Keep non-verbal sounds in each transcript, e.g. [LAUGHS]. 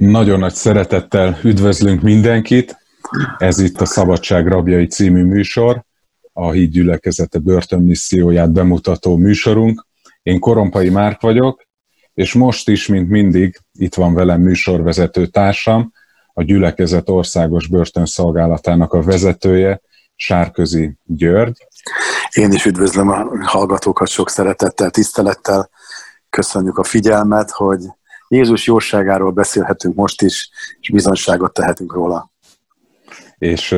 Nagyon nagy szeretettel üdvözlünk mindenkit. Ez itt a Szabadság Rabjai című műsor, a Híd gyülekezete börtönmisszióját bemutató műsorunk. Én Korompai Márk vagyok, és most is, mint mindig, itt van velem műsorvezető társam, a gyülekezet országos börtönszolgálatának a vezetője, Sárközi György. Én is üdvözlöm a hallgatókat sok szeretettel, tisztelettel. Köszönjük a figyelmet, hogy Jézus jóságáról beszélhetünk most is, és bizonságot tehetünk róla. És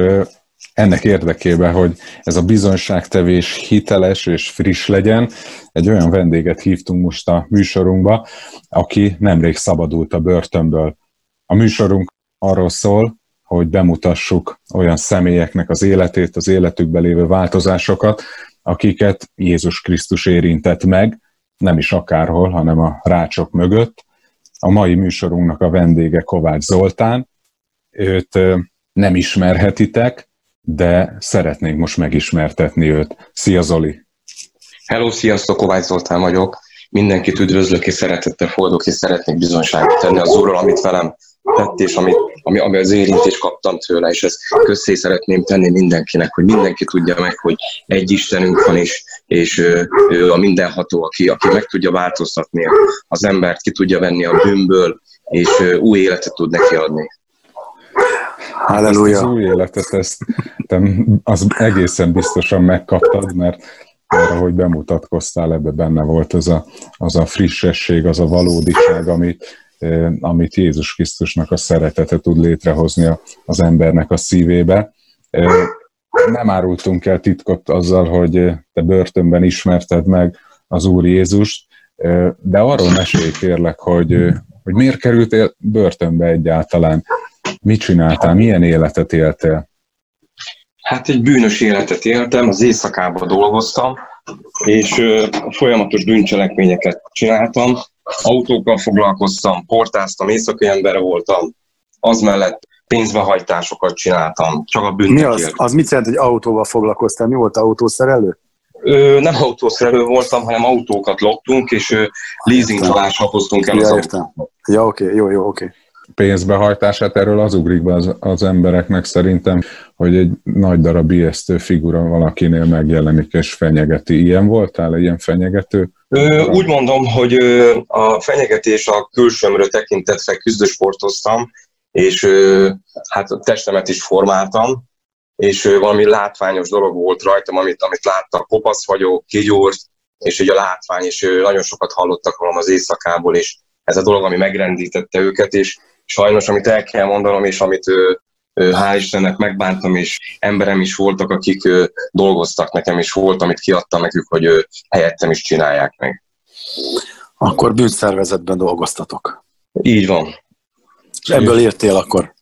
ennek érdekében, hogy ez a bizonyságtevés hiteles és friss legyen, egy olyan vendéget hívtunk most a műsorunkba, aki nemrég szabadult a börtönből. A műsorunk arról szól, hogy bemutassuk olyan személyeknek az életét, az életükben lévő változásokat, akiket Jézus Krisztus érintett meg, nem is akárhol, hanem a rácsok mögött, a mai műsorunknak a vendége Kovács Zoltán. Őt nem ismerhetitek, de szeretnénk most megismertetni őt. Szia Zoli! Hello, sziasztok, Kovács Zoltán vagyok. Mindenkit üdvözlök és szeretettel fordulok, és szeretnék bizonyságot tenni az Úrról, amit velem tett, és ami, ami, ami az érintést kaptam tőle, és ezt közzé szeretném tenni mindenkinek, hogy mindenki tudja meg, hogy egy Istenünk van, és, és ő, ő a mindenható, aki, aki meg tudja változtatni az embert, ki tudja venni a bűnből, és új életet tud neki adni. Halleluja. Ezt az új életet, ezt te az egészen biztosan megkaptad, mert mert ahogy bemutatkoztál, ebbe benne volt az a, az a frissesség, az a valódiság, amit, amit Jézus Krisztusnak a szeretete tud létrehozni az embernek a szívébe. Nem árultunk el titkot azzal, hogy te börtönben ismerted meg az Úr Jézust, de arról mesélj kérlek, hogy, hogy miért kerültél börtönbe egyáltalán, mit csináltál, milyen életet éltél? Hát egy bűnös életet éltem, az éjszakában dolgoztam, és folyamatos bűncselekményeket csináltam, autókkal foglalkoztam, portáztam, éjszakai ember voltam, az mellett pénzbehajtásokat csináltam, csak a Mi az, az mit jelent, hogy autóval foglalkoztál? Mi volt autószerelő? Ö, nem autószerelő voltam, hanem autókat loptunk, és leasingolásra hoztunk el ja, az autókat. Ja, oké, okay, jó, jó, oké. Okay pénzbehajtását, erről az ugrik be az, az embereknek szerintem, hogy egy nagy darab ijesztő figura valakinél megjelenik és fenyegeti. Ilyen voltál, ilyen fenyegető? Ö, úgy mondom, hogy a fenyegetés a külsőmről tekintetve küzdősportoztam, és hát a testemet is formáltam, és valami látványos dolog volt rajtam, amit, amit láttak, kopasz vagyok, kigyúrt, és ugye a látvány, és nagyon sokat hallottak rólam az éjszakából, és ez a dolog, ami megrendítette őket, és sajnos, amit el kell mondanom, és amit hál' Istennek megbántam, és emberem is voltak, akik dolgoztak nekem, és volt, amit kiadtam nekük, hogy helyettem is csinálják meg. Akkor bűnszervezetben dolgoztatok. Így van. Ebből értél akkor?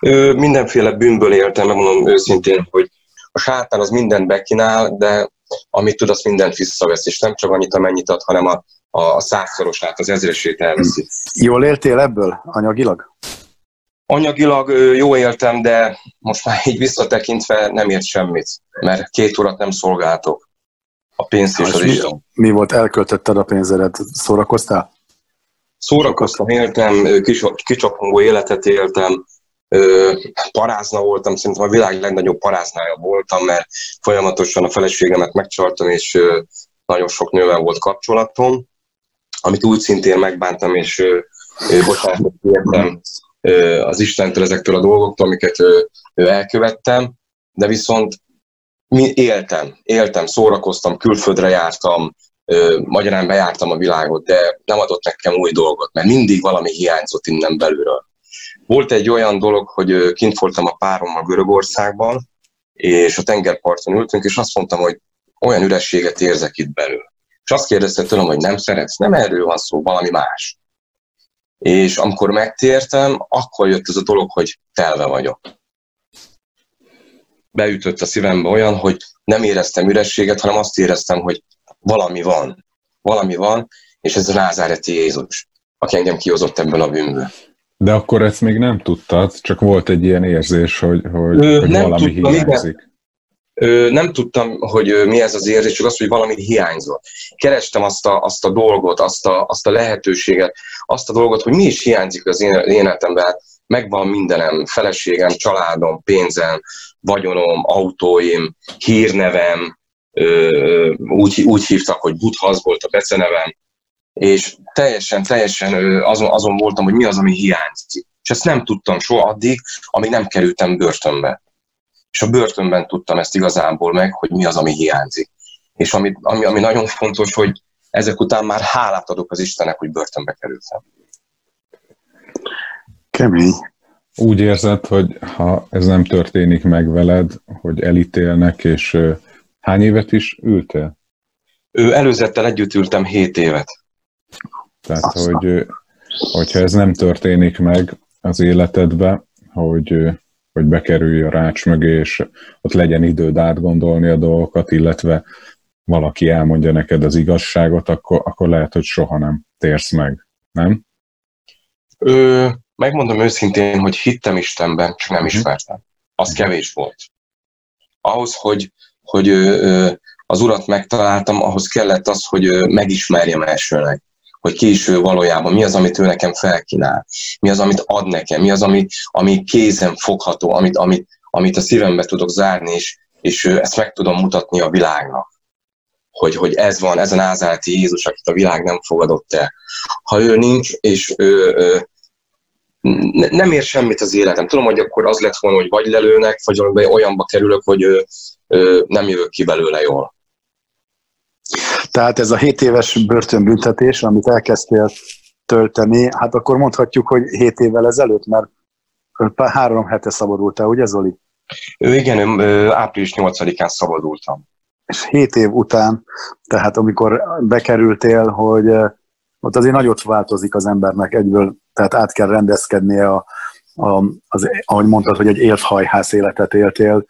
Ö, mindenféle bűnből éltem, megmondom őszintén, hogy a sátán az mindent bekínál, de amit tud, azt mindent visszavesz, és nem csak annyit, amennyit ad, hanem a a százszorosát, az ezresét elveszi. Jól éltél ebből anyagilag? Anyagilag jó éltem, de most már így visszatekintve nem ért semmit, mert két urat nem szolgáltok. A pénzt és az mi, Isten. Mi volt, elköltötted a pénzedet? Szórakoztál? Szórakoztam, éltem, kicsapongó életet éltem, parázna voltam, szerintem a világ legnagyobb paráznája voltam, mert folyamatosan a feleségemet megcsaltam, és nagyon sok nővel volt kapcsolatom amit úgy szintén megbántam, és bocsánatot kértem az Istentől ezektől a dolgoktól, amiket elkövettem, de viszont mi éltem, éltem, szórakoztam, külföldre jártam, magyarán bejártam a világot, de nem adott nekem új dolgot, mert mindig valami hiányzott innen belülről. Volt egy olyan dolog, hogy kint voltam a párommal Görögországban, és a tengerparton ültünk, és azt mondtam, hogy olyan ürességet érzek itt belül. És azt kérdezte tőlem, hogy nem szeretsz, nem erről van szó, valami más. És amikor megtértem, akkor jött ez a dolog, hogy telve vagyok. Beütött a szívembe olyan, hogy nem éreztem ürességet, hanem azt éreztem, hogy valami van. Valami van, és ez a názáreti Jézus, aki engem kihozott ebből a bűnből. De akkor ezt még nem tudtad, csak volt egy ilyen érzés, hogy, hogy, Ö, hogy valami tudtam, hiányzik. Igen nem tudtam, hogy mi ez az érzés, csak azt, hogy valami hiányzott. Kerestem azt a, azt a dolgot, azt a, azt a lehetőséget, azt a dolgot, hogy mi is hiányzik az én életemben. Megvan mindenem, feleségem, családom, pénzem, vagyonom, autóim, hírnevem, úgy, úgy hívtak, hogy Budhasz volt a becenevem, és teljesen, teljesen azon, azon voltam, hogy mi az, ami hiányzik. És ezt nem tudtam soha addig, amíg nem kerültem börtönbe. És a börtönben tudtam ezt igazából meg, hogy mi az, ami hiányzik. És ami, ami, ami nagyon fontos, hogy ezek után már hálát adok az Istennek, hogy börtönbe kerültem. Kemény. Úgy érzed, hogy ha ez nem történik meg veled, hogy elítélnek, és hány évet is ültél? Ő előzettel együtt ültem 7 évet. Tehát, Aztán. hogy hogyha ez nem történik meg az életedbe, hogy, hogy bekerülj a rács mögé, és ott legyen időd átgondolni a dolgokat, illetve valaki elmondja neked az igazságot, akkor, akkor lehet, hogy soha nem térsz meg, nem? Ö, megmondom őszintén, hogy hittem Istenben, csak nem mhm. ismertem. Az mhm. kevés volt. Ahhoz, hogy, hogy az urat megtaláltam, ahhoz kellett az, hogy megismerjem elsőnek hogy ki is ő valójában, mi az, amit ő nekem felkínál, mi az, amit ad nekem, mi az, ami, ami kézen fogható, amit, amit, amit a szívembe tudok zárni, és, és ezt meg tudom mutatni a világnak. Hogy, hogy ez van, ez a názálati Jézus, akit a világ nem fogadott el. Ha ő nincs, és ő, ő nem ér semmit az életem. Tudom, hogy akkor az lett volna, hogy vagy lelőnek, vagy olyanba kerülök, hogy nem jövök ki belőle jól. Tehát ez a 7 éves börtönbüntetés, amit elkezdtél tölteni, hát akkor mondhatjuk, hogy 7 évvel ezelőtt, mert három hete szabadultál, ugye Zoli? Ő igen, április 8-án szabadultam. És 7 év után, tehát amikor bekerültél, hogy ott azért nagyot változik az embernek egyből, tehát át kell rendezkednie a, a, az, ahogy mondtad, hogy egy élthajház életet éltél,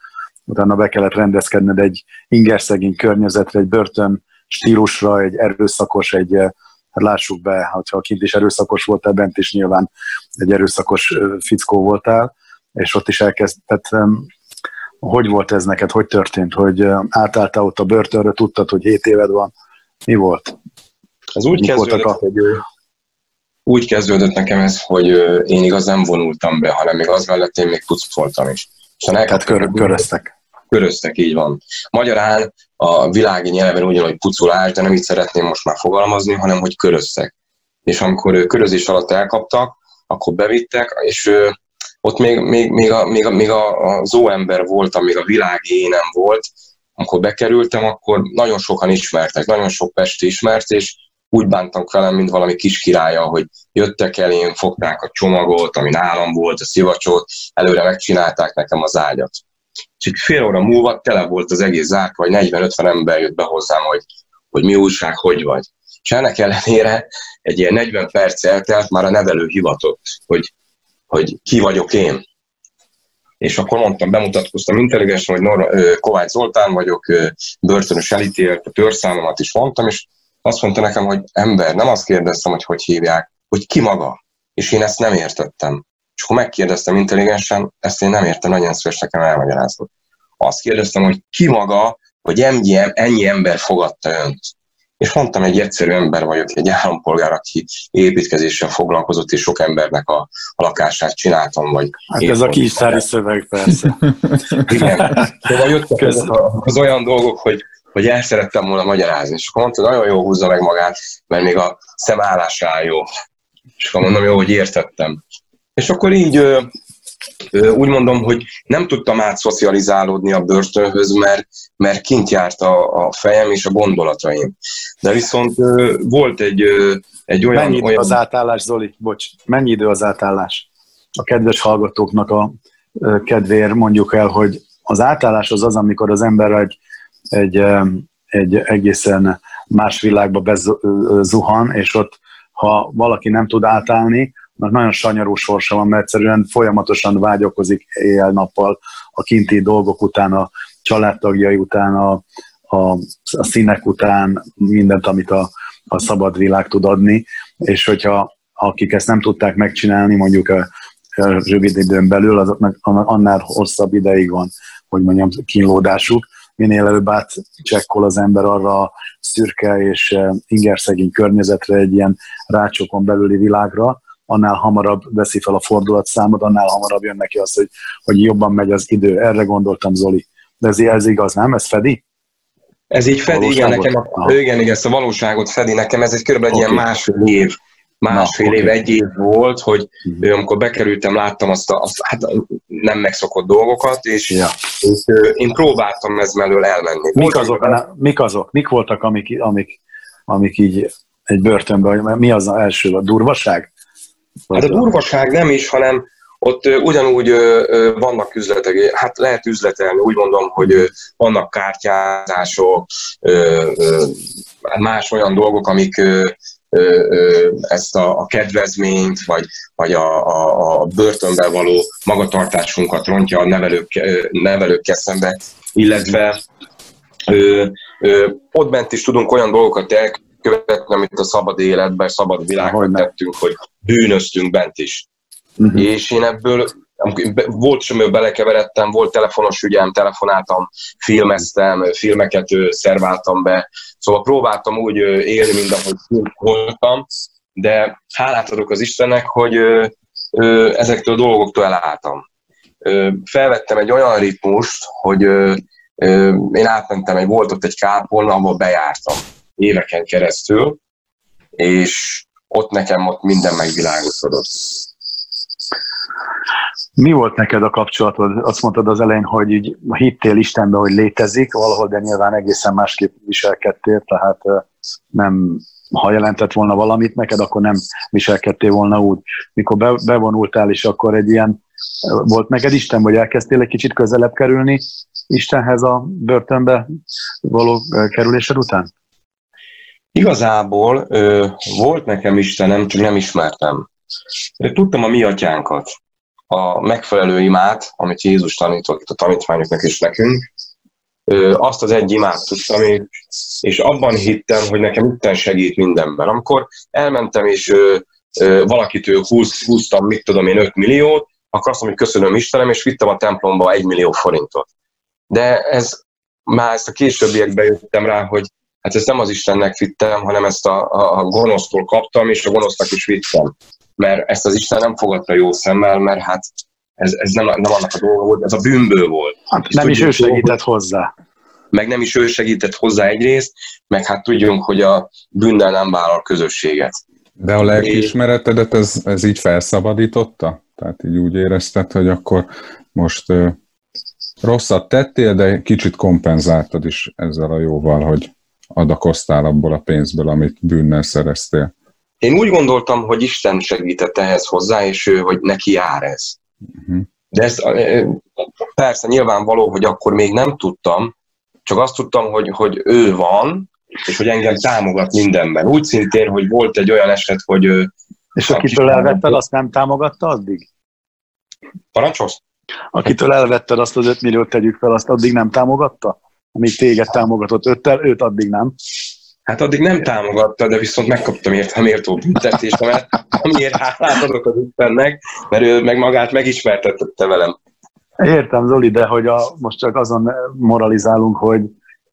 utána be kellett rendezkedned egy ingerszegény környezetre, egy börtön stílusra, egy erőszakos, egy, eh, hát lássuk be, hogyha kint is erőszakos voltál, bent is nyilván egy erőszakos eh, fickó voltál, és ott is elkezdett. Hogy volt ez neked? Hogy történt? Hogy eh, átálltál ott a börtönre, tudtad, hogy 7 éved van? Mi volt? Ez úgy kezdődött, a... úgy kezdődött nekem ez, hogy én igaz nem vonultam be, hanem még az mellett én még pucoltam is. És Tehát kör, köröztek. Köröztek, így van. Magyarán a világi nyelven ugyanúgy pucolás, de nem így szeretném most már fogalmazni, hanem hogy köröztek. És amikor körözés alatt elkaptak, akkor bevittek, és ott még, még, még, a, még, a, még a, a zóember voltam, még a világi énem volt, amikor bekerültem, akkor nagyon sokan ismertek, nagyon sok Pesti ismert, és úgy bántak velem, mint valami kis királya, hogy jöttek elém, fogták a csomagot, ami nálam volt, a szivacsot, előre megcsinálták nekem az ágyat. És fél óra múlva tele volt az egész zárk, vagy 40-50 ember jött be hozzám, hogy, hogy mi újság, hogy vagy. És ennek ellenére egy ilyen 40 perc eltelt, már a nevelő hivatott, hogy, hogy ki vagyok én. És akkor mondtam, bemutatkoztam intelligensen, hogy Nor- Kovács Zoltán vagyok, börtönös elítélt, a törszámomat is mondtam, és azt mondta nekem, hogy ember, nem azt kérdeztem, hogy hogy hívják, hogy ki maga. És én ezt nem értettem. És akkor megkérdeztem intelligensen, ezt én nem értem, nagyon szíves nekem elmagyarázott. Azt kérdeztem, hogy ki maga, hogy ennyi, ennyi ember fogadta önt. És mondtam, egy egyszerű ember vagyok, egy állampolgár, aki építkezéssel foglalkozott, és sok embernek a, a lakását csináltam. Vagy hát ez a kisári szöveg, persze. [LAUGHS] Igen. Szóval jöttek az, az olyan dolgok, hogy hogy el szerettem volna magyarázni. És akkor mondta, nagyon jó húzza meg magát, mert még a szemállásá jó. És akkor mondom, jó, hogy értettem. És akkor így úgy mondom, hogy nem tudtam átszocializálódni a börtönhöz, mert, mert kint járt a, a fejem és a gondolataim. De viszont volt egy, egy olyan... Mennyi idő olyan... az átállás, Zoli? Bocs, mennyi idő az átállás? A kedves hallgatóknak a kedvéért mondjuk el, hogy az átállás az az, amikor az ember egy, egy, egy egészen más világba bezuhan, és ott, ha valaki nem tud átállni, nagyon sanyarú sorsa van, mert egyszerűen folyamatosan vágyakozik éjjel-nappal a kinti dolgok után, a családtagjai után, a, a, a színek után, mindent, amit a, a szabad világ tud adni, és hogyha akik ezt nem tudták megcsinálni, mondjuk a, a rövid időn belül, azoknak annál hosszabb ideig van, hogy mondjam, kínlódásuk, minél előbb átcsekkol az ember arra a szürke és ingerszegény környezetre, egy ilyen rácsokon belüli világra, annál hamarabb veszi fel a fordulatszámot, annál hamarabb jön neki az, hogy, hogy jobban megy az idő. Erre gondoltam, Zoli. De ez, ez igaz, nem? Ez fedi? Ez így fedi, igen, nekem a, igen, igen, ezt a valóságot fedi nekem, ez egy körülbelül okay. egy ilyen másfél év, másfél Na, év, okay. egy év volt, hogy uh-huh. amikor bekerültem, láttam azt a, azt, hát nem megszokott dolgokat, és, ja. és én próbáltam ez mellől elmenni. Mik azok, a, mik azok? Mik voltak, amik, amik, amik így egy börtönben, mi az az első, a durvaság? Hát a durvaság nem is, hanem ott ugyanúgy vannak üzletek, hát lehet üzletelni, úgy mondom, hogy vannak kártyázások, más olyan dolgok, amik ezt a, a kedvezményt, vagy, vagy a, a, a börtönben való magatartásunkat rontja a nevelők, nevelőkkel szembe, illetve ö, ott bent is tudunk olyan dolgokat elkövetni, amit a szabad életben, szabad világban tettünk, hogy bűnöztünk bent is. Uh-huh. És én ebből volt sem belekeveredtem, volt telefonos ügyem, telefonáltam, filmeztem, filmeket szerváltam be, szóval próbáltam úgy élni, mint ahogy voltam, de hálát adok az Istennek, hogy ezektől a dolgoktól elálltam. Felvettem egy olyan ritmust, hogy én átmentem, egy, volt ott egy kápolna, ahol bejártam éveken keresztül, és ott nekem ott minden megvilágosodott. Mi volt neked a kapcsolatod? Azt mondtad az elején, hogy így hittél Istenbe, hogy létezik, valahol, de nyilván egészen másképp viselkedtél, tehát nem, ha jelentett volna valamit neked, akkor nem viselkedtél volna úgy. Mikor be, bevonultál, és akkor egy ilyen, volt neked Isten, vagy elkezdtél egy kicsit közelebb kerülni Istenhez a börtönbe való kerülésed után? Igazából ö, volt nekem Istenem, csak nem ismertem. Tudtam a mi atyánkat a megfelelő imát, amit Jézus tanított a tanítványoknak és nekünk, azt az egy imát tudtam, és abban hittem, hogy nekem Isten segít mindenben. Amikor elmentem, és valakitől húz, húztam, mit tudom én, 5 milliót, akkor azt mondom, hogy köszönöm Istenem, és vittem a templomba 1 millió forintot. De ez már ezt a későbbiekben jöttem rá, hogy hát ezt nem az Istennek vittem, hanem ezt a, a, a gonosztól kaptam, és a gonosznak is vittem mert ezt az Isten nem fogadta jó szemmel, mert hát ez, ez nem, nem annak a dolga volt, ez a bűnből volt. Hát nem is ő segített hozzá. Meg nem is ő segített hozzá egyrészt, meg hát tudjunk, hogy a bűnnel nem vállal közösséget. De a lelkiismeretedet ez, ez így felszabadította? Tehát így úgy érezted, hogy akkor most ö, rosszat tettél, de kicsit kompenzáltad is ezzel a jóval, hogy adakoztál abból a pénzből, amit bűnnel szereztél. Én úgy gondoltam, hogy Isten segített ehhez hozzá, és ő, hogy neki jár ez. Uh-huh. De ez persze nyilvánvaló, hogy akkor még nem tudtam, csak azt tudtam, hogy, hogy ő van, és hogy engem támogat mindenben. Úgy szintén, hogy volt egy olyan eset, hogy ő... És akitől elvetted, azt nem támogatta addig? Parancsolsz? Akitől elvetted azt az 5 milliót, tegyük fel, azt addig nem támogatta? Amíg téged támogatott öttel, őt addig nem. Hát addig nem támogatta, de viszont megkaptam érte a méltó büntetésemet, amiért hálát adok az Istennek, mert ő meg magát megismertette velem. Értem, Zoli, de hogy a, most csak azon moralizálunk, hogy,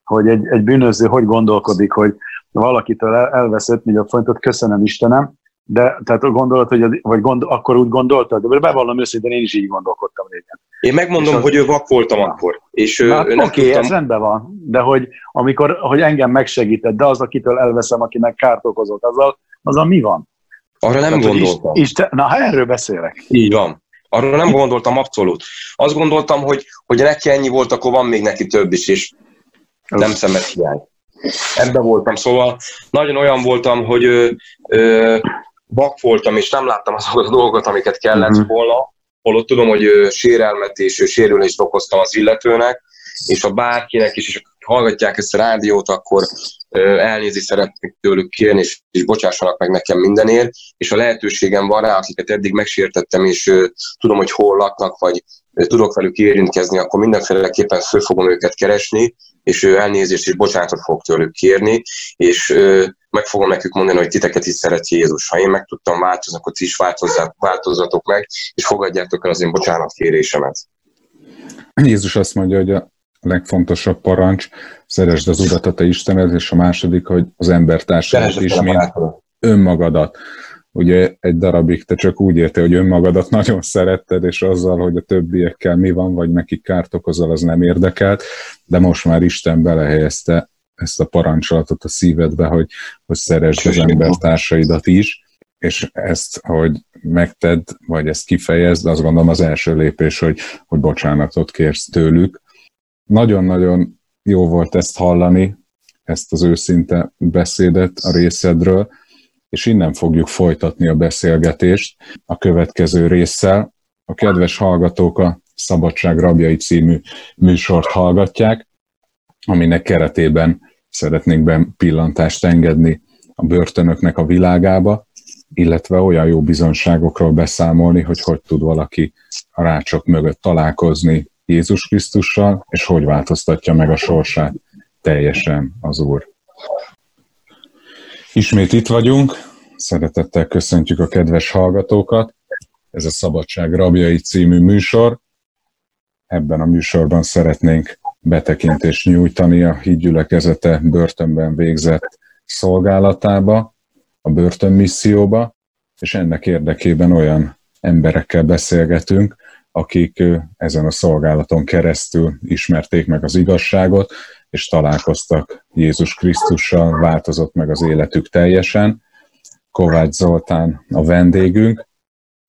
hogy egy, egy bűnöző hogy gondolkodik, hogy valakitől elvesz 5 millió forintot, köszönöm Istenem, de tehát gondolod, hogy, az, vagy gond, akkor úgy gondoltad, de bevallom őszintén, én is így gondolkodtam régen. Én megmondom, az... hogy ő vak voltam akkor. És Na, ő, ő nem oké, tudtam... ez rendben van, de hogy amikor hogy engem megsegített, de az, akitől elveszem, akinek kárt okozott, azzal, azzal mi van? Arra nem Tehát, gondoltam. Isten, na, ha erről beszélek. Így van. Arra nem gondoltam abszolút. Azt gondoltam, hogy, hogy neki ennyi volt, akkor van még neki több is, és nem szemet hiány. Ebben voltam, szóval nagyon olyan voltam, hogy ö, ö, bak voltam, és nem láttam azokat a dolgokat, amiket kellett uh-huh. volna, holott tudom, hogy sérelmet és sérülést okoztam az illetőnek, és ha bárkinek is, és hallgatják ezt a rádiót, akkor elnézést szeretnék tőlük kérni, és, és bocsássanak meg nekem mindenért, és a lehetőségem van rá, akiket eddig megsértettem, és tudom, hogy hol laknak, vagy tudok velük érintkezni, akkor mindenféleképpen föl fogom őket keresni, és elnézést és bocsánatot fog tőlük kérni, és meg fogom nekük mondani, hogy titeket is szereti Jézus. Ha én meg tudtam változni, akkor ti is változzatok meg, és fogadjátok el az én bocsánatkérésemet. Jézus azt mondja, hogy a legfontosabb parancs, szeresd az Urat a te Istened, és a második, hogy az embertársadat is, mint önmagadat. Ugye egy darabig te csak úgy érte, hogy önmagadat nagyon szeretted, és azzal, hogy a többiekkel mi van, vagy nekik kárt okozol, az nem érdekelt, de most már Isten belehelyezte ezt a parancsolatot a szívedbe, hogy, hogy szeresd az embertársaidat is, és ezt, hogy megted, vagy ezt kifejezd, azt gondolom az első lépés, hogy, hogy bocsánatot kérsz tőlük. Nagyon-nagyon jó volt ezt hallani, ezt az őszinte beszédet a részedről, és innen fogjuk folytatni a beszélgetést a következő résszel. A kedves hallgatók a Szabadság Rabjai című műsort hallgatják, aminek keretében szeretnék be pillantást engedni a börtönöknek a világába, illetve olyan jó bizonságokról beszámolni, hogy hogy tud valaki a rácsok mögött találkozni Jézus Krisztussal, és hogy változtatja meg a sorsát teljesen az Úr. Ismét itt vagyunk, szeretettel köszöntjük a kedves hallgatókat. Ez a Szabadság Rabjai című műsor. Ebben a műsorban szeretnénk betekintést nyújtani a hídgyülekezete börtönben végzett szolgálatába, a börtönmisszióba, és ennek érdekében olyan emberekkel beszélgetünk, akik ezen a szolgálaton keresztül ismerték meg az igazságot, és találkoztak Jézus Krisztussal, változott meg az életük teljesen. Kovács Zoltán a vendégünk.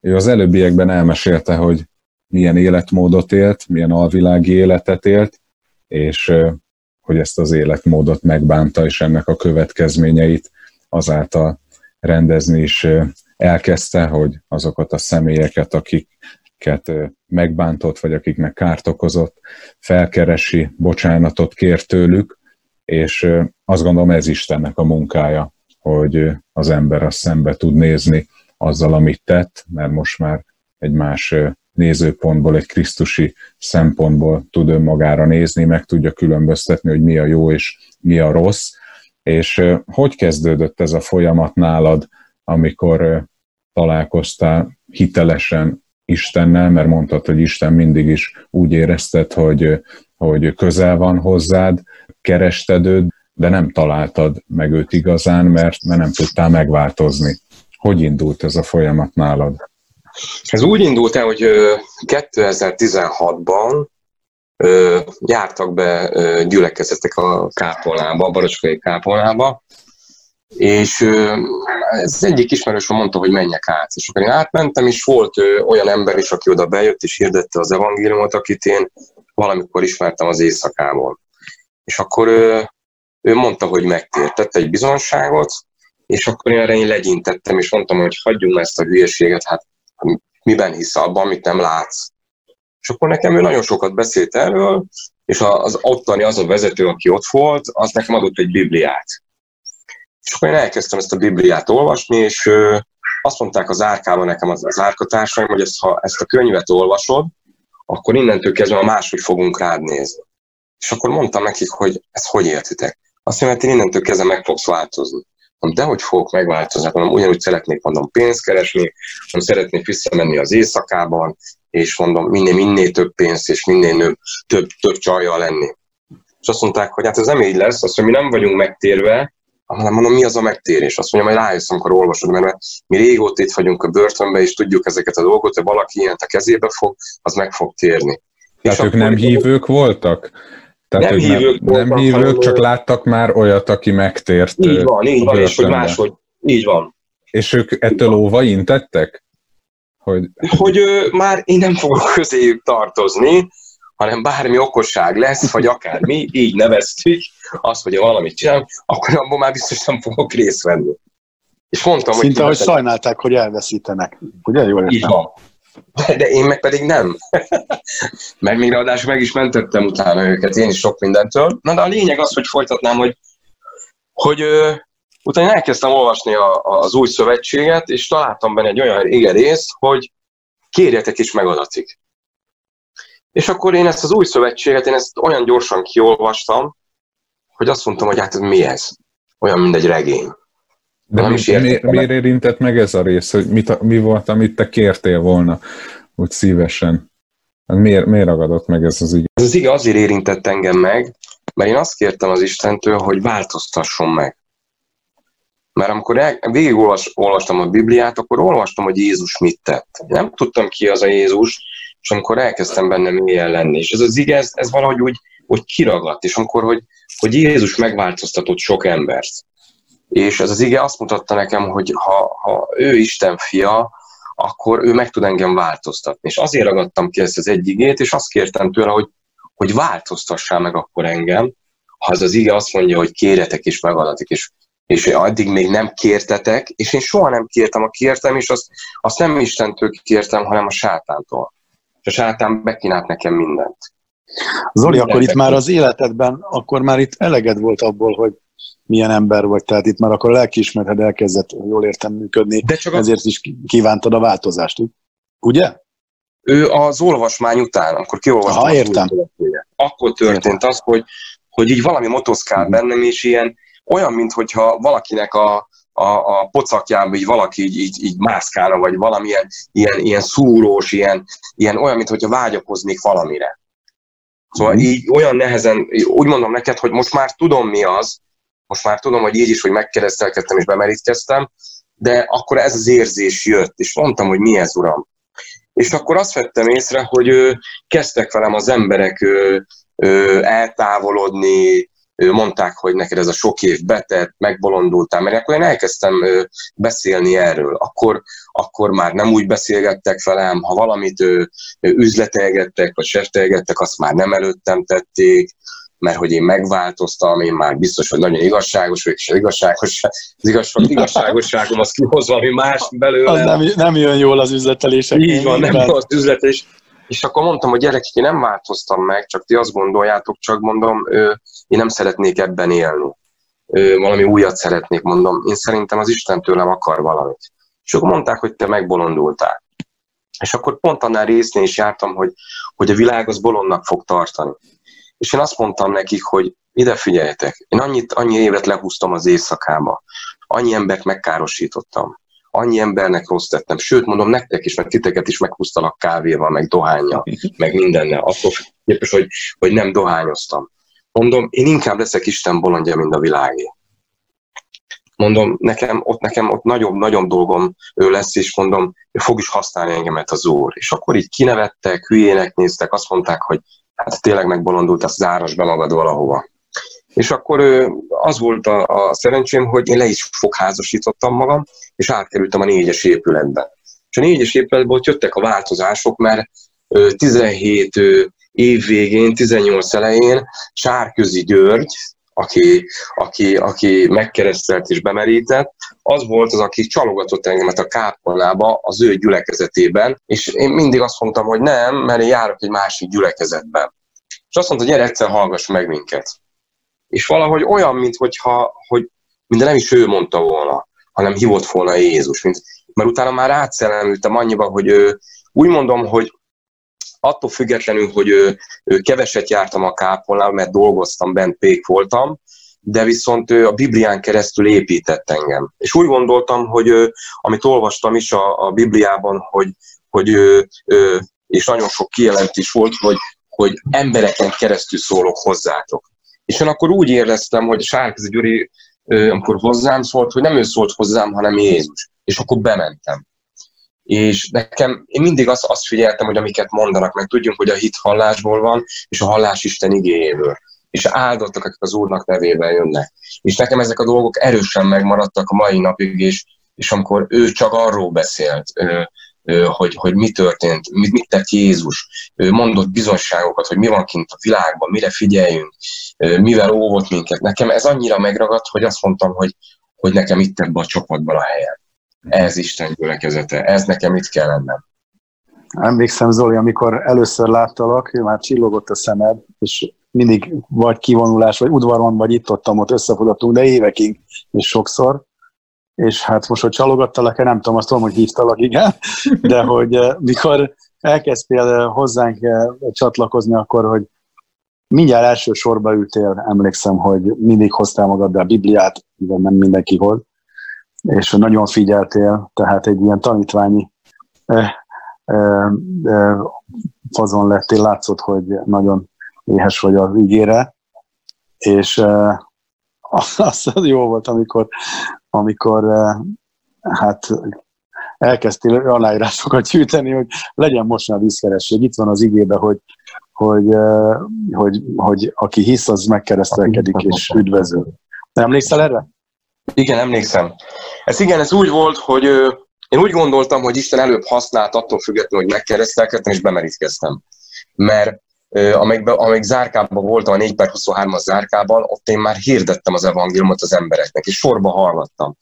Ő az előbbiekben elmesélte, hogy milyen életmódot élt, milyen alvilági életet élt, és hogy ezt az életmódot megbánta, és ennek a következményeit azáltal rendezni is elkezdte, hogy azokat a személyeket, akiket megbántott, vagy akiknek kárt okozott, felkeresi, bocsánatot kér tőlük, és azt gondolom ez Istennek a munkája, hogy az ember azt szembe tud nézni azzal, amit tett, mert most már egy más nézőpontból, egy krisztusi szempontból tud önmagára nézni, meg tudja különböztetni, hogy mi a jó és mi a rossz. És hogy kezdődött ez a folyamat nálad, amikor találkoztál hitelesen Istennel, mert mondtad, hogy Isten mindig is úgy érezted, hogy, hogy közel van hozzád, kerested őt, de nem találtad meg őt igazán, mert, mert nem tudtál megváltozni. Hogy indult ez a folyamat nálad? Ez úgy indult el, hogy 2016-ban jártak be gyülekezetek a kápolnába, a Baroskai kápolnába, és ez egyik ismerősöm mondta, hogy menjek át. És akkor én átmentem, és volt olyan ember is, aki oda bejött, és hirdette az evangéliumot, akit én valamikor ismertem az éjszakából. És akkor ő, ő mondta, hogy megtért, egy bizonságot, és akkor én erre én legyintettem, és mondtam, hogy hagyjunk ezt a hülyeséget, hát miben hisz abban, amit nem látsz. És akkor nekem ő nagyon sokat beszélt erről, és az ottani az a vezető, aki ott volt, az nekem adott egy Bibliát. És akkor én elkezdtem ezt a Bibliát olvasni, és azt mondták az árkában nekem az, az árkatársaim, hogy ezt, ha ezt a könyvet olvasod, akkor innentől kezdve a máshogy fogunk rád nézni. És akkor mondtam nekik, hogy ezt hogy értitek? Azt mondja, hogy innentől kezdve meg fogsz változni. Mondom, de hogy fogok megváltozni? Mondom, ugyanúgy szeretnék mondom pénzt keresni, mondom, szeretnék visszamenni az éjszakában, és mondom, minél, minél több pénzt, és minél több, több, több csajjal lenni. És azt mondták, hogy hát ez nem így lesz, azt mondja, mi nem vagyunk megtérve, hanem mondom, mi az a megtérés? Azt mondja, majd rájössz, amikor olvasod, mert mi régóta itt vagyunk a börtönben, és tudjuk ezeket a dolgokat, hogy valaki ilyet a kezébe fog, az meg fog térni. Tehát és ők nem hívők voltak? Tehát nem hívők, nem, nem hívők csak láttak már olyat, aki megtért. Így van, így van, és hogy máshogy. Így van. És ők ettől óva intettek? Hogy, hogy ő, már én nem fogok közéjük tartozni, hanem bármi okosság lesz, vagy akár mi, így neveztük, azt, hogy valamit csinálunk, akkor abban már biztos nem fogok részt venni. És mondtam, Szinte, hogy, hogy sajnálták, hogy elveszítenek. Ugye? Jól Így van. De, de én meg pedig nem. [LAUGHS] Mert még ráadásul meg is mentettem utána őket, én is sok mindentől. Na de a lényeg az, hogy folytatnám, hogy, hogy ö, utána elkezdtem olvasni a, az új szövetséget, és találtam benne egy olyan ége rész, hogy kérjetek és megadatik. És akkor én ezt az új szövetséget, én ezt olyan gyorsan kiolvastam, hogy azt mondtam, hogy hát ez mi ez? Olyan, mint egy regény. De mi, mi, miért érintett meg ez a rész, hogy mit, mi volt, amit te kértél volna, úgy szívesen? Hát miért, miért ragadott meg ez az igaz? az ige azért érintett engem meg, mert én azt kértem az Istentől, hogy változtasson meg. Mert amikor el, végig olvastam a Bibliát, akkor olvastam, hogy Jézus mit tett. Nem tudtam ki az a Jézus, és amikor elkezdtem benne mélyen lenni. És ez az ige, ez, ez valahogy úgy, úgy kiragadt, és amikor, hogy, hogy Jézus megváltoztatott sok embert. És ez az ige azt mutatta nekem, hogy ha, ha ő Isten fia, akkor ő meg tud engem változtatni. És azért ragadtam ki ezt az egy igét, és azt kértem tőle, hogy, hogy változtassál meg akkor engem, ha az az ige azt mondja, hogy kéretek és megadatik, és, és addig még nem kértetek, és én soha nem kértem, a kértem, és azt, azt nem Istentől kértem, hanem a sátántól. És a sátán bekínált nekem mindent. Zoli, akkor itt már az életedben, akkor már itt eleged volt abból, hogy milyen ember vagy, tehát itt már akkor a lelkiismereted elkezdett, jól értem, működni, De csak ezért is kívántad a változást, ugye? Ő az olvasmány után, amikor kiolvastam, Aha, értem. akkor történt értem. az, hogy, hogy így valami motoszkál mhm. bennem, és ilyen olyan, mintha valakinek a, a, a pocakjában így valaki így, így, így mászkálna, vagy valamilyen ilyen, ilyen szúrós, ilyen, ilyen olyan, mintha vágyakoznék valamire. Szóval mm. így olyan nehezen, úgy mondom neked, hogy most már tudom mi az, most már tudom, hogy így is, hogy megkeresztelkedtem és bemerítkeztem, de akkor ez az érzés jött, és mondtam, hogy mi ez, uram. És akkor azt vettem észre, hogy ő, kezdtek velem az emberek ő, ő, eltávolodni, ő, mondták, hogy neked ez a sok év betett, megbolondultál, mert akkor én elkezdtem ő, beszélni erről. Akkor, akkor már nem úgy beszélgettek velem, ha valamit ő, ő, üzletelgettek, vagy seftelgettek, azt már nem előttem tették, mert hogy én megváltoztam, én már biztos, hogy nagyon igazságos vagyok, és az igazságos, az igazság, igazságosságom az kihoz valami más belőle. Az nem, nem jön jól az üzletelések. Így van, nem jól az üzletelés. És akkor mondtam, hogy gyerekek, én nem változtam meg, csak ti azt gondoljátok, csak mondom, én nem szeretnék ebben élni. Valami újat szeretnék, mondom. Én szerintem az Isten tőlem akar valamit. És akkor mondták, hogy te megbolondultál. És akkor pont annál résznél is jártam, hogy, hogy a világ az bolondnak fog tartani. És én azt mondtam nekik, hogy ide figyeljetek, én annyit, annyi évet lehúztam az éjszakába, annyi embert megkárosítottam, annyi embernek rossz tettem, sőt mondom nektek is, meg titeket is meghúztalak kávéval, meg dohányjal, meg mindennel, attól képes, hogy, hogy nem dohányoztam. Mondom, én inkább leszek Isten bolondja, mint a világé. Mondom, nekem ott, nekem ott nagyobb, nagyobb dolgom ő lesz, és mondom, fog is használni engemet az Úr. És akkor így kinevettek, hülyének néztek, azt mondták, hogy hát tényleg megbolondult, az záros be magad valahova. És akkor az volt a, a szerencsém, hogy én le is fogházasítottam magam, és átkerültem a négyes épületbe. És a négyes épületből jöttek a változások, mert 17 év végén, 18 elején Sárközi György, aki, aki, aki megkeresztelt és bemerített, az volt az, aki csalogatott engemet a kápolnába az ő gyülekezetében, és én mindig azt mondtam, hogy nem, mert én járok egy másik gyülekezetben. És azt mondta, gyere egyszer hallgass meg minket. És valahogy olyan, mint hogyha, hogy minden nem is ő mondta volna, hanem hívott volna Jézus. Mint, mert utána már átszellemültem annyiba, hogy ő, úgy mondom, hogy attól függetlenül, hogy ő, ő keveset jártam a kápolnál, mert dolgoztam, bent pék voltam, de viszont ő a Biblián keresztül épített engem. És úgy gondoltam, hogy ő, amit olvastam is a, a Bibliában, hogy, hogy ő, ő, és nagyon sok kijelentés volt, hogy, hogy embereken keresztül szólok hozzátok. És én akkor úgy éreztem, hogy Sárközi Gyuri, amikor hozzám szólt, hogy nem ő szólt hozzám, hanem Jézus. És akkor bementem. És nekem, én mindig azt, azt figyeltem, hogy amiket mondanak, meg tudjunk, hogy a hit hallásból van, és a hallás Isten igényéből. És áldottak, akik az Úrnak nevében jönnek. És nekem ezek a dolgok erősen megmaradtak a mai napig, és, és amikor ő csak arról beszélt, hogy, hogy mi történt, mit, mit tett Jézus, mondott bizonságokat, hogy mi van kint a világban, mire figyeljünk, mivel óvott minket. Nekem ez annyira megragadt, hogy azt mondtam, hogy, hogy nekem itt ebben a csapatban a helyem ez Isten gyülekezete, ez nekem itt kell lennem. Emlékszem, Zoli, amikor először láttalak, már csillogott a szemed, és mindig vagy kivonulás, vagy udvaron, vagy itt ott, ott összefutottunk, de évekig, és sokszor. És hát most, hogy csalogattalak-e, nem tudom, azt tudom, hogy hívtalak, igen, de hogy eh, mikor elkezdtél hozzánk eh, csatlakozni, akkor, hogy mindjárt első sorba ültél, emlékszem, hogy mindig hoztál magaddal a Bibliát, igen, nem mindenki hoz, és nagyon figyeltél, tehát egy ilyen tanítványi eh, eh, eh, fazon lettél, látszott, hogy nagyon éhes vagy az ígére, és az, az [LAUGHS] jó volt, amikor, amikor hát elkezdtél aláírásokat gyűjteni, hogy legyen most már vízkeresség. Itt van az igébe, hogy, hogy, hogy, hogy aki hisz, az megkeresztelkedik és üdvözül. Nem emlékszel erre? Igen, emlékszem. Ez igen, ez úgy volt, hogy én úgy gondoltam, hogy Isten előbb használt attól függetlenül, hogy megkeresztelkedtem és bemerítkeztem. Mert amíg, amíg zárkában voltam, a 4 per 23-as zárkában, ott én már hirdettem az evangéliumot az embereknek, és sorba hallgattam.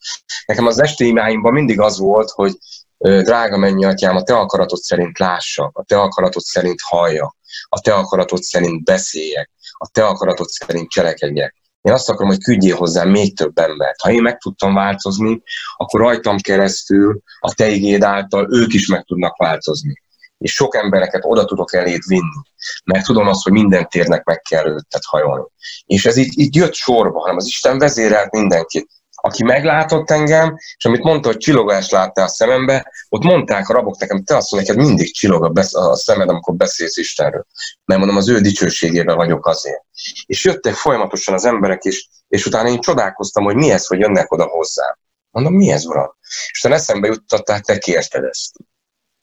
Nekem az esti imáimban mindig az volt, hogy drága mennyi atyám, a te akaratod szerint lássa, a te akaratod szerint hallja, a te akaratod szerint beszéljek, a te akaratod szerint cselekedjek. Én azt akarom, hogy küldjél hozzám még több embert. Ha én meg tudtam változni, akkor rajtam keresztül, a te igéd által ők is meg tudnak változni és sok embereket oda tudok elét vinni, mert tudom azt, hogy minden térnek meg kell őtet hajolni. És ez így, így jött sorba, hanem az Isten vezérelt mindenkit. Aki meglátott engem, és amit mondta, hogy csillogást láttál a szemembe, ott mondták a rabok nekem, te azt mondod, neked mindig csillog a, besz- a szemed, amikor beszélsz Istenről. Mert mondom, az ő dicsőségével vagyok azért. És jöttek folyamatosan az emberek is, és utána én csodálkoztam, hogy mi ez, hogy jönnek oda hozzám. Mondom, mi ez, uram? És utána eszembe juttattál, te kérted ezt.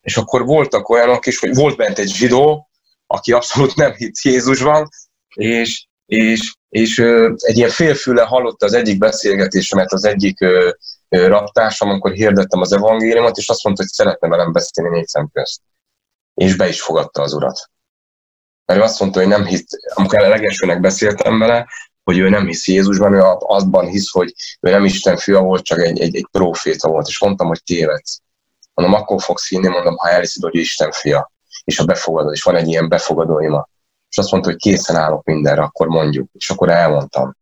És akkor voltak olyanok is, hogy volt bent egy zsidó, aki abszolút nem hitt Jézusban, és, és, és egy ilyen félfüle hallotta az egyik beszélgetésemet az egyik raptársam, amikor hirdettem az evangéliumot, és azt mondta, hogy szeretne velem beszélni négy szem közt. És be is fogadta az urat. Mert ő azt mondta, hogy nem hitt, amikor a legelsőnek beszéltem vele, hogy ő nem hisz Jézusban, ő azban hisz, hogy ő nem Isten fia volt, csak egy, egy, egy proféta volt, és mondtam, hogy tévedsz. Mondom, akkor fogsz hinni, mondom, ha elhiszed, hogy Isten fia, és a befogadó, és van egy ilyen befogadó ima. És azt mondta, hogy készen állok mindenre, akkor mondjuk. És akkor elmondtam.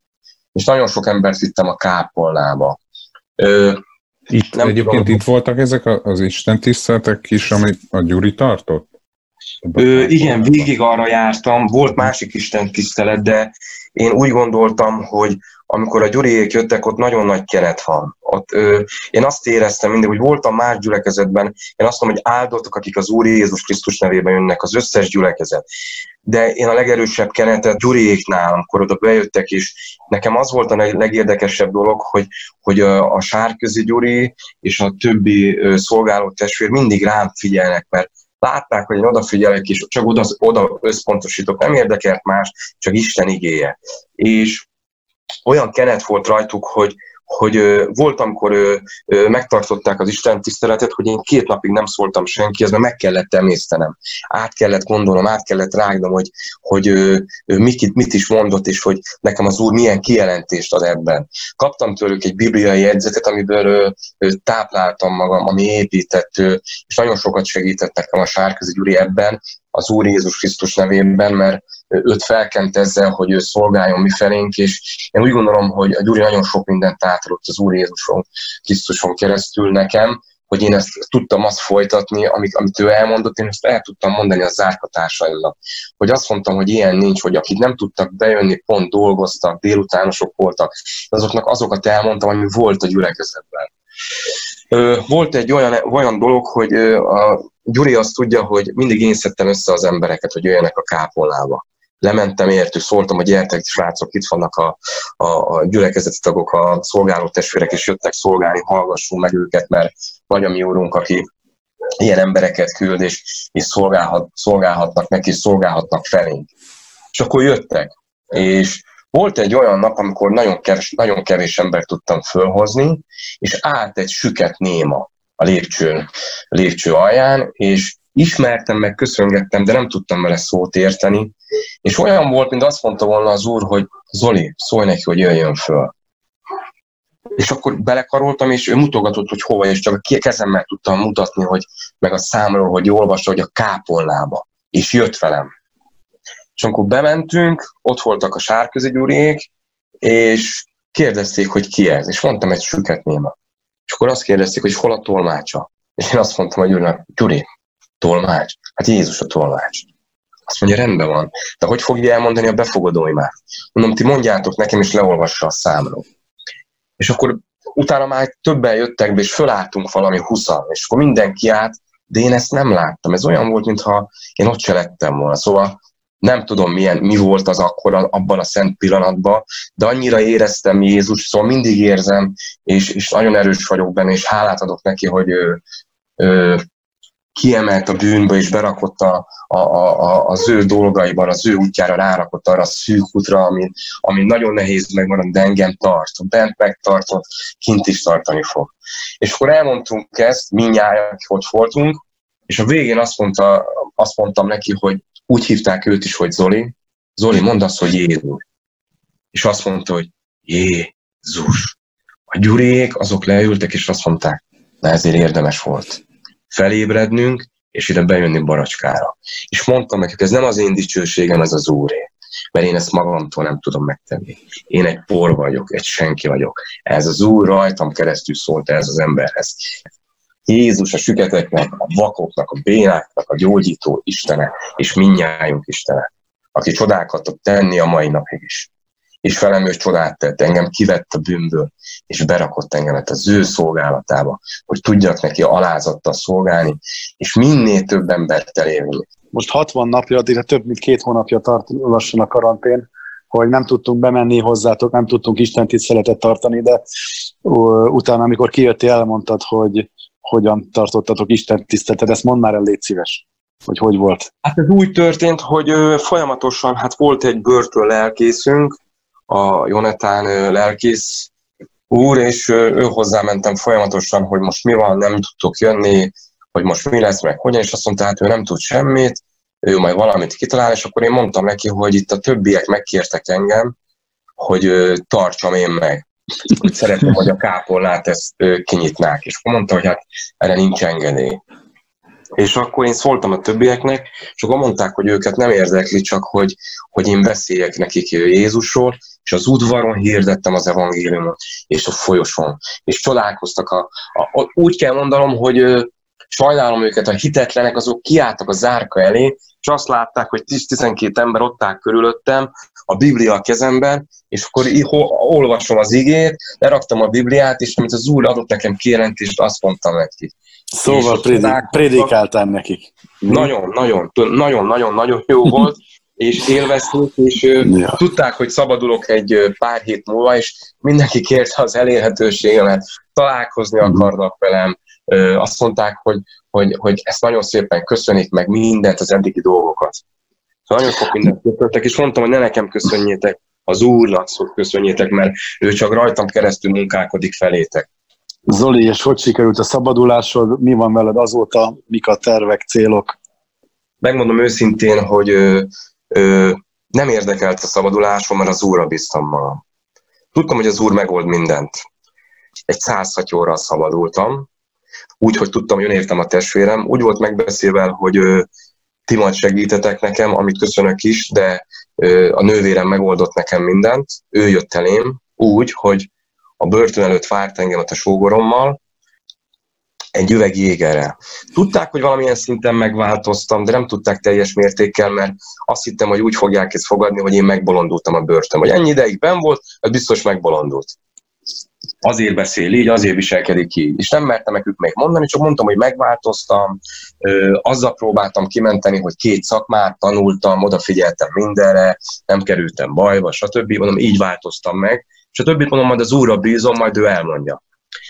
És nagyon sok embert vittem a kápolnába. Ö, itt, nem egyébként tudom, itt voltak ezek az Isten tiszteletek is, amit a Gyuri tartott? Ö, igen, végig arra jártam, volt másik Isten tisztelet, de én úgy gondoltam, hogy amikor a Gyuriék jöttek, ott nagyon nagy keret van. Ott, ö, én azt éreztem mindig, hogy voltam más gyülekezetben, én azt mondom, hogy áldottak, akik az Úr Jézus Krisztus nevében jönnek, az összes gyülekezet. De én a legerősebb kenetet Gyuriéknál, amikor oda bejöttek, és nekem az volt a legérdekesebb dolog, hogy, hogy a, a Sárközi Gyuri és a többi szolgáló testvér mindig rám figyelnek, mert látták, hogy én odafigyelek, és csak oda, oda összpontosítok, nem érdekelt más, csak Isten igéje. És olyan kenet volt rajtuk, hogy, hogy volt, amikor ö, ö, megtartották az Isten tiszteletet, hogy én két napig nem szóltam senki, mert meg kellett emésztenem. Át kellett gondolnom, át kellett rágnom, hogy, hogy ö, ö, mit, mit is mondott, és hogy nekem az Úr milyen kijelentést ad ebben. Kaptam tőlük egy bibliai jegyzetet, amiből ö, ö, tápláltam magam, ami épített, ö, és nagyon sokat segített nekem a Sárközi Gyuri ebben, az Úr Jézus Krisztus nevében, mert őt felkent ezzel, hogy ő szolgáljon mi felénk, és én úgy gondolom, hogy a Gyuri nagyon sok mindent átadott az Úr Jézuson Krisztuson keresztül nekem, hogy én ezt tudtam azt folytatni, amit, amit ő elmondott, én ezt el tudtam mondani a zárkatársaimnak. Hogy azt mondtam, hogy ilyen nincs, hogy akik nem tudtak bejönni, pont dolgoztak, délutánosok voltak, azoknak azokat elmondtam, ami volt a gyülekezetben. Volt egy olyan, olyan dolog, hogy a Gyuri azt tudja, hogy mindig én szedtem össze az embereket, hogy jöjjenek a kápolnába. Lementem értük, szóltam, hogy gyertek, srácok, itt vannak a, a, a gyülekezeti tagok, a szolgáló testvérek, és jöttek szolgálni, hallgassunk meg őket, mert vagy a mi úrunk, aki ilyen embereket küld, és, és szolgálhat, szolgálhatnak neki, szolgálhatnak felénk. És akkor jöttek, és volt egy olyan nap, amikor nagyon kevés, nagyon kevés embert tudtam fölhozni, és állt egy süket néma a lépcsőn, lépcső alján, és ismertem, meg köszöngettem, de nem tudtam vele szót érteni, és olyan volt, mint azt mondta volna az úr, hogy Zoli, szólj neki, hogy jöjjön föl. És akkor belekaroltam, és ő mutogatott, hogy hova, és csak a kezemmel tudtam mutatni, hogy meg a számról, hogy olvassa, hogy a kápolnába. És jött velem. És amikor bementünk, ott voltak a sárközi gyuriék, és kérdezték, hogy ki ez. És mondtam egy süket néma. És akkor azt kérdezték, hogy hol a tolmácsa. És én azt mondtam a Gyuri, tolmács? Hát Jézus a tolmács. Azt mondja, rendben van. De hogy fogja elmondani a befogadóimát? Mondom, ti mondjátok nekem, és leolvassa a számról. És akkor utána már többen jöttek be, és fölálltunk valami huszan, és akkor mindenki át, de én ezt nem láttam. Ez olyan volt, mintha én ott se lettem volna. Szóval nem tudom milyen, mi volt az akkor abban a szent pillanatban, de annyira éreztem Jézus, szóval mindig érzem, és, és nagyon erős vagyok benne, és hálát adok neki, hogy ő, ő, kiemelt a bűnből, és berakott a, a, a, az ő dolgaiban, az ő útjára rárakott arra a szűk útra, ami, ami nagyon nehéz megmaradni, de engem tart. Bent megtartott, kint is tartani fog. És akkor elmondtunk ezt, mindjárt ott voltunk, és a végén azt, mondta, azt mondtam neki, hogy úgy hívták őt is, hogy Zoli. Zoli, mondd azt, hogy Jézus. És azt mondta, hogy Jézus. A gyurék azok leültek, és azt mondták, na ezért érdemes volt felébrednünk, és ide bejönni baracskára. És mondtam nekik, ez nem az én dicsőségem, ez az Úré. Mert én ezt magamtól nem tudom megtenni. Én egy por vagyok, egy senki vagyok. Ez az Úr rajtam keresztül szólt ez az emberhez. Jézus a süketeknek, a vakoknak, a bénáknak, a gyógyító Istene, és minnyájunk Istene, aki csodákat tud tenni a mai napig is. És velem ő csodát tett, engem kivett a bűnből, és berakott engemet az ő szolgálatába, hogy tudjak neki alázattal szolgálni, és minél több embert elérni. Most 60 napja, addig több mint két hónapja tart lassan a karantén, hogy nem tudtunk bemenni hozzátok, nem tudtunk Isten tiszteletet tartani, de utána, amikor kijöttél, elmondtad, hogy hogyan tartottatok Isten tiszteletet, ezt mondd már el, légy szíves, hogy hogy volt. Hát ez úgy történt, hogy folyamatosan, hát volt egy börtön lelkészünk, a Jonatán lelkész úr, és ő hozzámentem folyamatosan, hogy most mi van, nem tudtok jönni, hogy most mi lesz, meg hogyan, és azt mondta, hát ő nem tud semmit, ő majd valamit kitalál, és akkor én mondtam neki, hogy itt a többiek megkértek engem, hogy tartsam én meg hogy szeretném, hogy a kápolnát ezt kinyitnák. És akkor mondta, hogy hát erre nincs engedély. És akkor én szóltam a többieknek, és akkor mondták, hogy őket nem érdekli, csak hogy, hogy én beszéljek nekik Jézusról, és az udvaron hirdettem az evangéliumot, és a folyosón. És csodálkoztak. A, a, úgy kell mondanom, hogy sajnálom őket, a hitetlenek, azok kiálltak a zárka elé, és azt látták, hogy 10-12 ember ott áll körülöttem, a Biblia a kezemben, és akkor olvasom az igét, leraktam a Bibliát, és amit az Úr adott nekem kijelentést, azt mondtam nekik. Szóval prédik, prédikáltál nekik. Nagyon, nagyon, nagyon, nagyon, nagyon jó [LAUGHS] volt, és élveztük, és ja. tudták, hogy szabadulok egy pár hét múlva, és mindenki kérte az elérhetőségemet, találkozni mhm. akarnak velem, azt mondták, hogy, hogy, hogy ezt nagyon szépen köszönik meg mindent, az eddigi dolgokat. Szóval nagyon sok mindent köszöntek, és mondtam, hogy ne nekem köszönjétek, az Úrnak köszönjétek, mert ő csak rajtam keresztül munkálkodik felétek. Zoli, és hogy sikerült a szabadulásod? Mi van veled azóta? Mik a tervek, célok? Megmondom őszintén, hogy ö, ö, nem érdekelt a szabadulásom, mert az Úrra bíztam magam. Tudtam, hogy az Úr megold mindent. Egy százhatyóra szabadultam, úgy, hogy tudtam, hogy értem a testvérem. Úgy volt megbeszélve, hogy ö, ti majd segítetek nekem, amit köszönök is, de ö, a nővérem megoldott nekem mindent. Ő jött elém úgy, hogy a börtön előtt várt engem a sógorommal, egy üveg jégerrel. Tudták, hogy valamilyen szinten megváltoztam, de nem tudták teljes mértékkel, mert azt hittem, hogy úgy fogják ezt fogadni, hogy én megbolondultam a börtön. Hogy ennyi ideig ben volt, az biztos megbolondult azért beszél így, azért viselkedik így. És nem mertem nekük még mondani, csak mondtam, hogy megváltoztam, azzal próbáltam kimenteni, hogy két szakmát tanultam, odafigyeltem mindenre, nem kerültem bajba, stb. Mondom, így változtam meg, és a többit mondom, majd az úrra bízom, majd ő elmondja.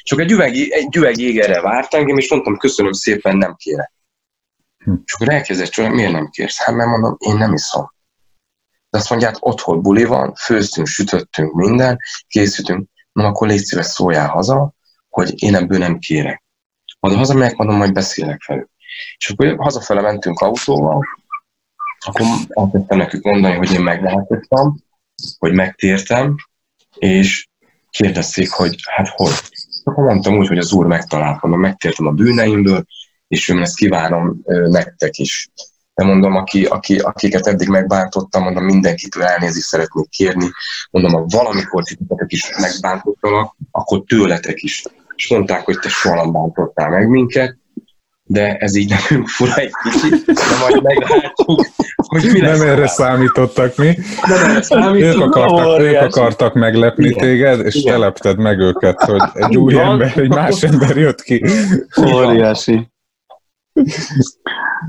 Csak egy üveg, egy üveg jégerre várt engem, és mondtam, köszönöm szépen, nem kérek. Hm. És akkor elkezdett csodálni, miért nem kérsz? Hát mert mondom, én nem iszom. De azt mondják, otthon buli van, főztünk, sütöttünk minden, készítünk na akkor légy szíves szóljál haza, hogy én ebből nem kérek. Majd hazamegyek, mondom, majd beszélek velük. És akkor hazafele mentünk autóval, akkor elkezdtem nekük mondani, hogy én megváltoztam, hogy megtértem, és kérdezték, hogy hát hogy. Akkor mondtam úgy, hogy az Úr megtalált, mondom, megtértem a bűneimből, és én ezt kívánom nektek is de mondom, aki, aki, akiket eddig megbántottam, mondom, mindenkitől elnézést szeretnék kérni, mondom, ha valamikor titeket is megbántottalak, akkor tőletek is. És mondták, hogy te soha nem bántottál meg minket, de ez így nekünk fura egy kicsit, de majd meglátjuk, hogy mi lesz. Nem erre számítottak mi. Nem erre számítottak. Ők akartak, ők akartak meglepni Igen. téged, és Igen. telepted meg őket, hogy egy új ember, egy más [LAUGHS] ember jött ki. Óriási.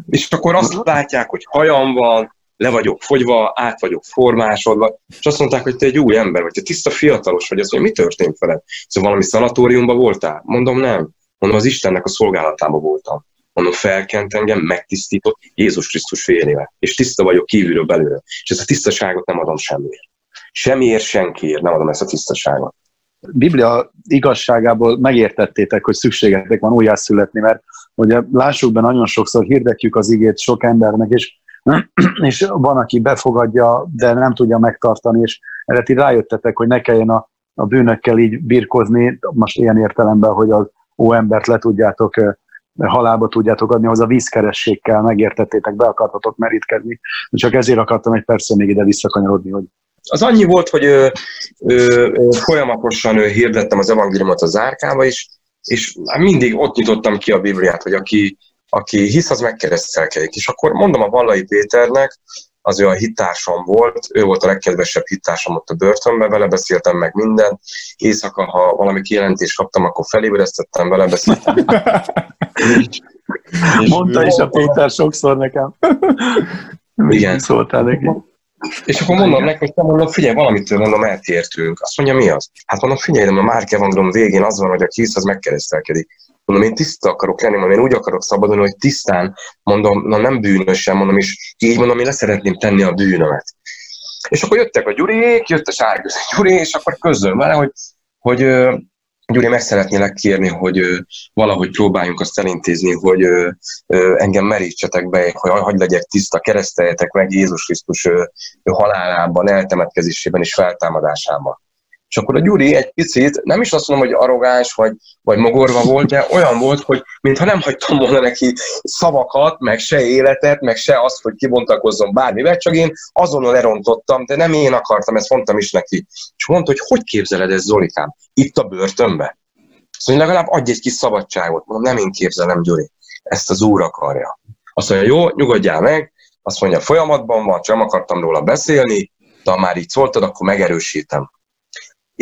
És akkor azt látják, hogy hajam van, le vagyok fogyva, át vagyok formásodva, és azt mondták, hogy te egy új ember vagy, te tiszta fiatalos vagy, azt mondja, mi történt veled? Szóval valami szanatóriumban voltál? Mondom, nem. Mondom, az Istennek a szolgálatában voltam. Mondom, felkent engem, megtisztított Jézus Krisztus férjével. És tiszta vagyok kívülről belőle. És ezt a tisztaságot nem adom semmiért. Semmiért senkiért nem adom ezt a tisztaságot. Biblia igazságából megértettétek, hogy szükségetek van újjászületni, mert ugye lássuk be, nagyon sokszor hirdetjük az igét sok embernek, és, [CLEARS THROAT] és van, aki befogadja, de nem tudja megtartani, és erre ti rájöttetek, hogy ne kelljen a, a bűnökkel így birkozni, most ilyen értelemben, hogy az ó embert le tudjátok halálba tudjátok adni, az a vízkerességgel megértettétek, be akartatok merítkezni. Csak ezért akartam egy persze még ide visszakanyarodni, hogy az annyi volt, hogy ö, ö, ö, folyamatosan ö, hirdettem az evangéliumot a zárkába, és, és mindig ott nyitottam ki a Bibliát, hogy aki, aki hisz, az megkeresztelkedik. És akkor mondom a Vallai Péternek, az ő a hittársam volt, ő volt a legkedvesebb hittársam ott a börtönben, vele beszéltem meg minden. Éjszaka, ha valami kijelentést kaptam, akkor felébresztettem, vele beszéltem. [LAUGHS] Mondta is a Péter sokszor nekem. Igen. Szóltál neki. És akkor mondom neki, hogy mondom, figyelj, valamitől mondom, eltértünk. Azt mondja, mi az? Hát mondom, figyelj, de a Márk Evangélium végén az van, hogy a hisz az megkeresztelkedik. Mondom, én tiszta akarok lenni, mondom, én úgy akarok szabadulni, hogy tisztán, mondom, na nem bűnösen, mondom, és így mondom, én leszeretném tenni a bűnömet. És akkor jöttek a gyurék, jött a sárgőz gyuri, és akkor közöl vele, hogy, hogy Gyuri, meg szeretnélek kérni, hogy valahogy próbáljunk azt elintézni, hogy engem merítsetek be, hogy hagy legyek tiszta, kereszteljetek meg Jézus Krisztus halálában, eltemetkezésében és feltámadásában. És akkor a Gyuri egy picit, nem is azt mondom, hogy arrogáns vagy, vagy mogorva volt, de olyan volt, hogy mintha nem hagytam volna neki szavakat, meg se életet, meg se azt, hogy kibontakozzon bármivel, csak én azonnal lerontottam, de nem én akartam, ezt mondtam is neki. És mondta, hogy hogy képzeled ezt, Zolikám, itt a börtönbe? Szóval legalább adj egy kis szabadságot. Mondom, nem én képzelem, Gyuri, ezt az úr akarja. Azt mondja, jó, nyugodjál meg, azt mondja, folyamatban van, csak nem akartam róla beszélni, de ha már így szóltad, akkor megerősítem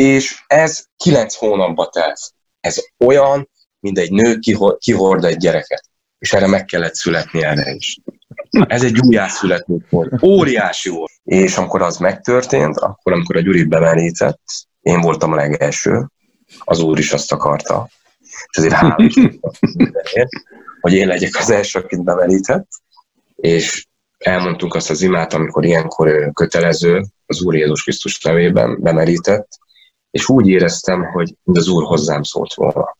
és ez kilenc hónapba telt. Ez olyan, mint egy nő kihord egy gyereket. És erre meg kellett születni erre is. Ez egy újjászülető volt. Óriási volt. És amikor az megtörtént, akkor amikor a Gyuri bemerített, én voltam a legelső, az úr is azt akarta. És azért hálás hogy én legyek az első, akit bemerített, és elmondtunk azt az imát, amikor ilyenkor kötelező, az Úr Jézus Krisztus nevében bemerített, és úgy éreztem, hogy az Úr hozzám szólt volna.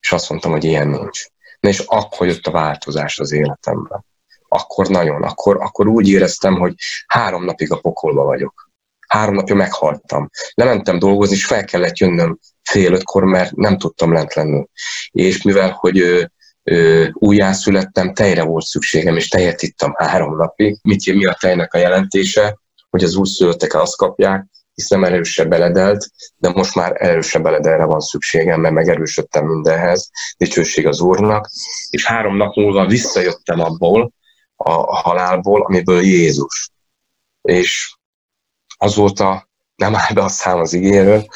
És azt mondtam, hogy ilyen nincs. Na és akkor jött a változás az életemben. Akkor nagyon, akkor, akkor úgy éreztem, hogy három napig a pokolba vagyok. Három napja meghaltam. Lementem dolgozni, és fel kellett jönnöm fél ötkor, mert nem tudtam lent lenni. És mivel, hogy ö, ö, újjászülettem, tejre volt szükségem, és tejet ittam három napig. Mit, mi a tejnek a jelentése? Hogy az újszülöttek azt kapják, hiszem erősebb beledelt, de most már erősebb beledelre van szükségem, mert megerősödtem mindenhez, dicsőség az Úrnak, és három nap múlva visszajöttem abból, a halálból, amiből Jézus. És azóta nem áll be a szám az igéről,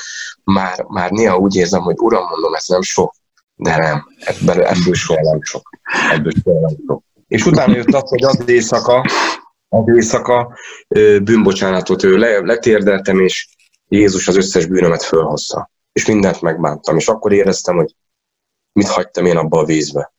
már, már néha úgy érzem, hogy Uram, mondom, ez nem sok, de nem, ebből, ebből soha nem sok. Ebből soha nem sok. És utána jött az, hogy az éjszaka, az éjszaka bűnbocsánatot ő le, letérdeltem, és Jézus az összes bűnömet fölhozta. És mindent megbántam. És akkor éreztem, hogy mit hagytam én abba a vízbe.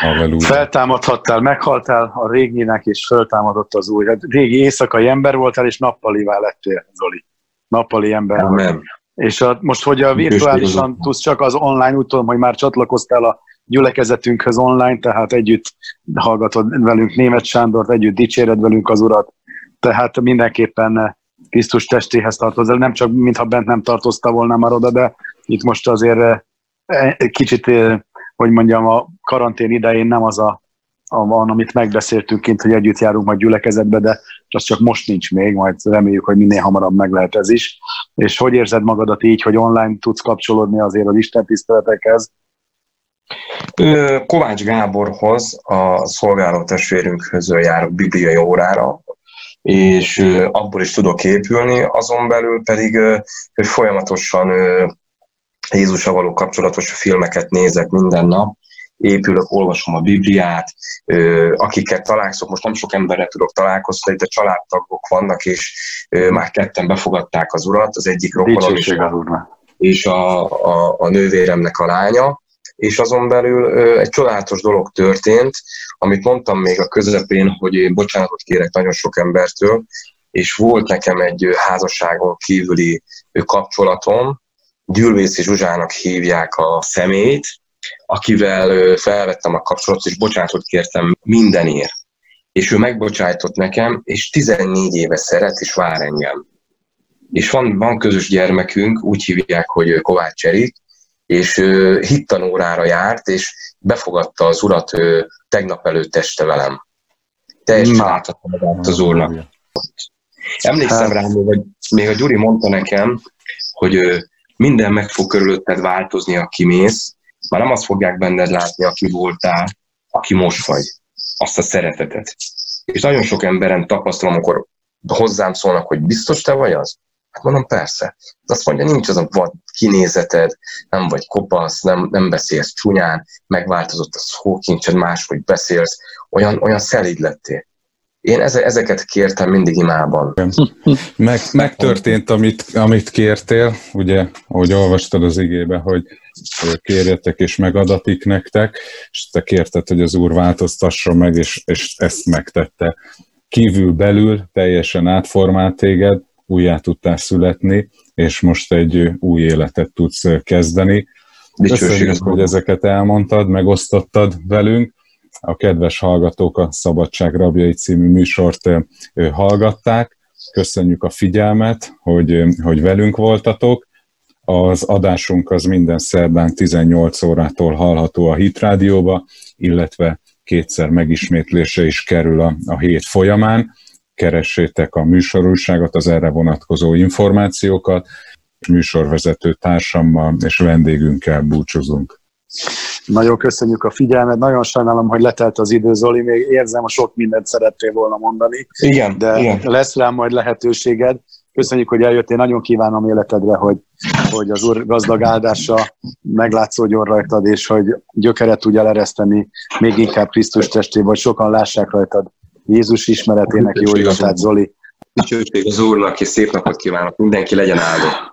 Halleluja. Feltámadhattál, meghaltál a réginek, és föltámadott az új. Hát régi éjszakai ember voltál, és nappalivá lettél, Zoli. Nappali ember. Amen. És a, most, hogy a virtuálisan tudsz csak az online, tudom, hogy már csatlakoztál a gyülekezetünkhöz online, tehát együtt hallgatod velünk német Sándort, együtt dicséred velünk az Urat, tehát mindenképpen Krisztus testéhez tartozol, nem csak mintha bent nem tartozta volna már oda, de itt most azért eh, kicsit, eh, hogy mondjam, a karantén idején nem az a, a van, amit megbeszéltünk kint, hogy együtt járunk majd gyülekezetbe, de az csak most nincs még, majd reméljük, hogy minél hamarabb meg lehet ez is. És hogy érzed magadat így, hogy online tudsz kapcsolódni azért az Isten tiszteletekhez, Kovács Gáborhoz, a szolgáló testvérünkhöz járok bibliai órára, és abból is tudok épülni, azon belül pedig folyamatosan Jézusra való kapcsolatos filmeket nézek minden nap, épülök, olvasom a Bibliát, akikkel találkozok, most nem sok emberre tudok találkozni, de családtagok vannak, és már ketten befogadták az urat, az egyik rokonom és, és a, a, a nővéremnek a lánya, és azon belül egy csodálatos dolog történt, amit mondtam még a közepén, hogy én bocsánatot kérek nagyon sok embertől, és volt nekem egy házasságon kívüli kapcsolatom, Gyülvészi Zsuzsának hívják a szemét, akivel felvettem a kapcsolatot, és bocsánatot kértem mindenért. És ő megbocsájtott nekem, és 14 éve szeret, és vár engem. És van, van közös gyermekünk, úgy hívják, hogy Kovács Erik, és hittanórára járt, és befogadta az urat tegnap előtt este velem. Teljesen átadta magát az úrnak. Emlékszem hát. rá, hogy még a Gyuri mondta nekem, hogy minden meg fog körülötted változni, aki mész, már nem azt fogják benned látni, aki voltál, aki most vagy, azt a szeretetet. És nagyon sok emberen tapasztalom, amikor hozzám szólnak, hogy biztos te vagy az? Hát mondom, persze. Azt mondja, nincs az a vad kinézeted, nem vagy kopasz, nem, nem beszélsz csúnyán, megváltozott a szókincsed, máshogy beszélsz, olyan, olyan szelíd lettél. Én ezeket kértem mindig imában. Meg, megtörtént, amit, amit kértél, ugye, ahogy olvastad az igébe, hogy kérjetek és megadatik nektek, és te kérted, hogy az Úr változtasson meg, és, és ezt megtette. Kívül belül teljesen átformált téged, újjá tudtál születni, és most egy új életet tudsz kezdeni. Köszönjük, hogy ezeket elmondtad, megosztottad velünk. A kedves hallgatók a Szabadság Rabjai című műsort hallgatták. Köszönjük a figyelmet, hogy, hogy velünk voltatok. Az adásunk az minden szerdán 18 órától hallható a Hit Rádióba, illetve kétszer megismétlése is kerül a, a hét folyamán keressétek a műsorúságot, az erre vonatkozó információkat, műsorvezető társammal és vendégünkkel búcsúzunk. Nagyon köszönjük a figyelmet, nagyon sajnálom, hogy letelt az idő, Zoli, még érzem, hogy sok mindent szerettél volna mondani. Igen, de igen. lesz rá majd lehetőséged. Köszönjük, hogy eljöttél, nagyon kívánom életedre, hogy, hogy az Úr gazdag áldása meglátszódjon rajtad, és hogy gyökeret tudja lereszteni még inkább Krisztus testébe, hogy sokan lássák rajtad Jézus ismeretének jó illatát, Zoli. Dicsőség az Úrnak, és szép napot kívánok, mindenki legyen áldott.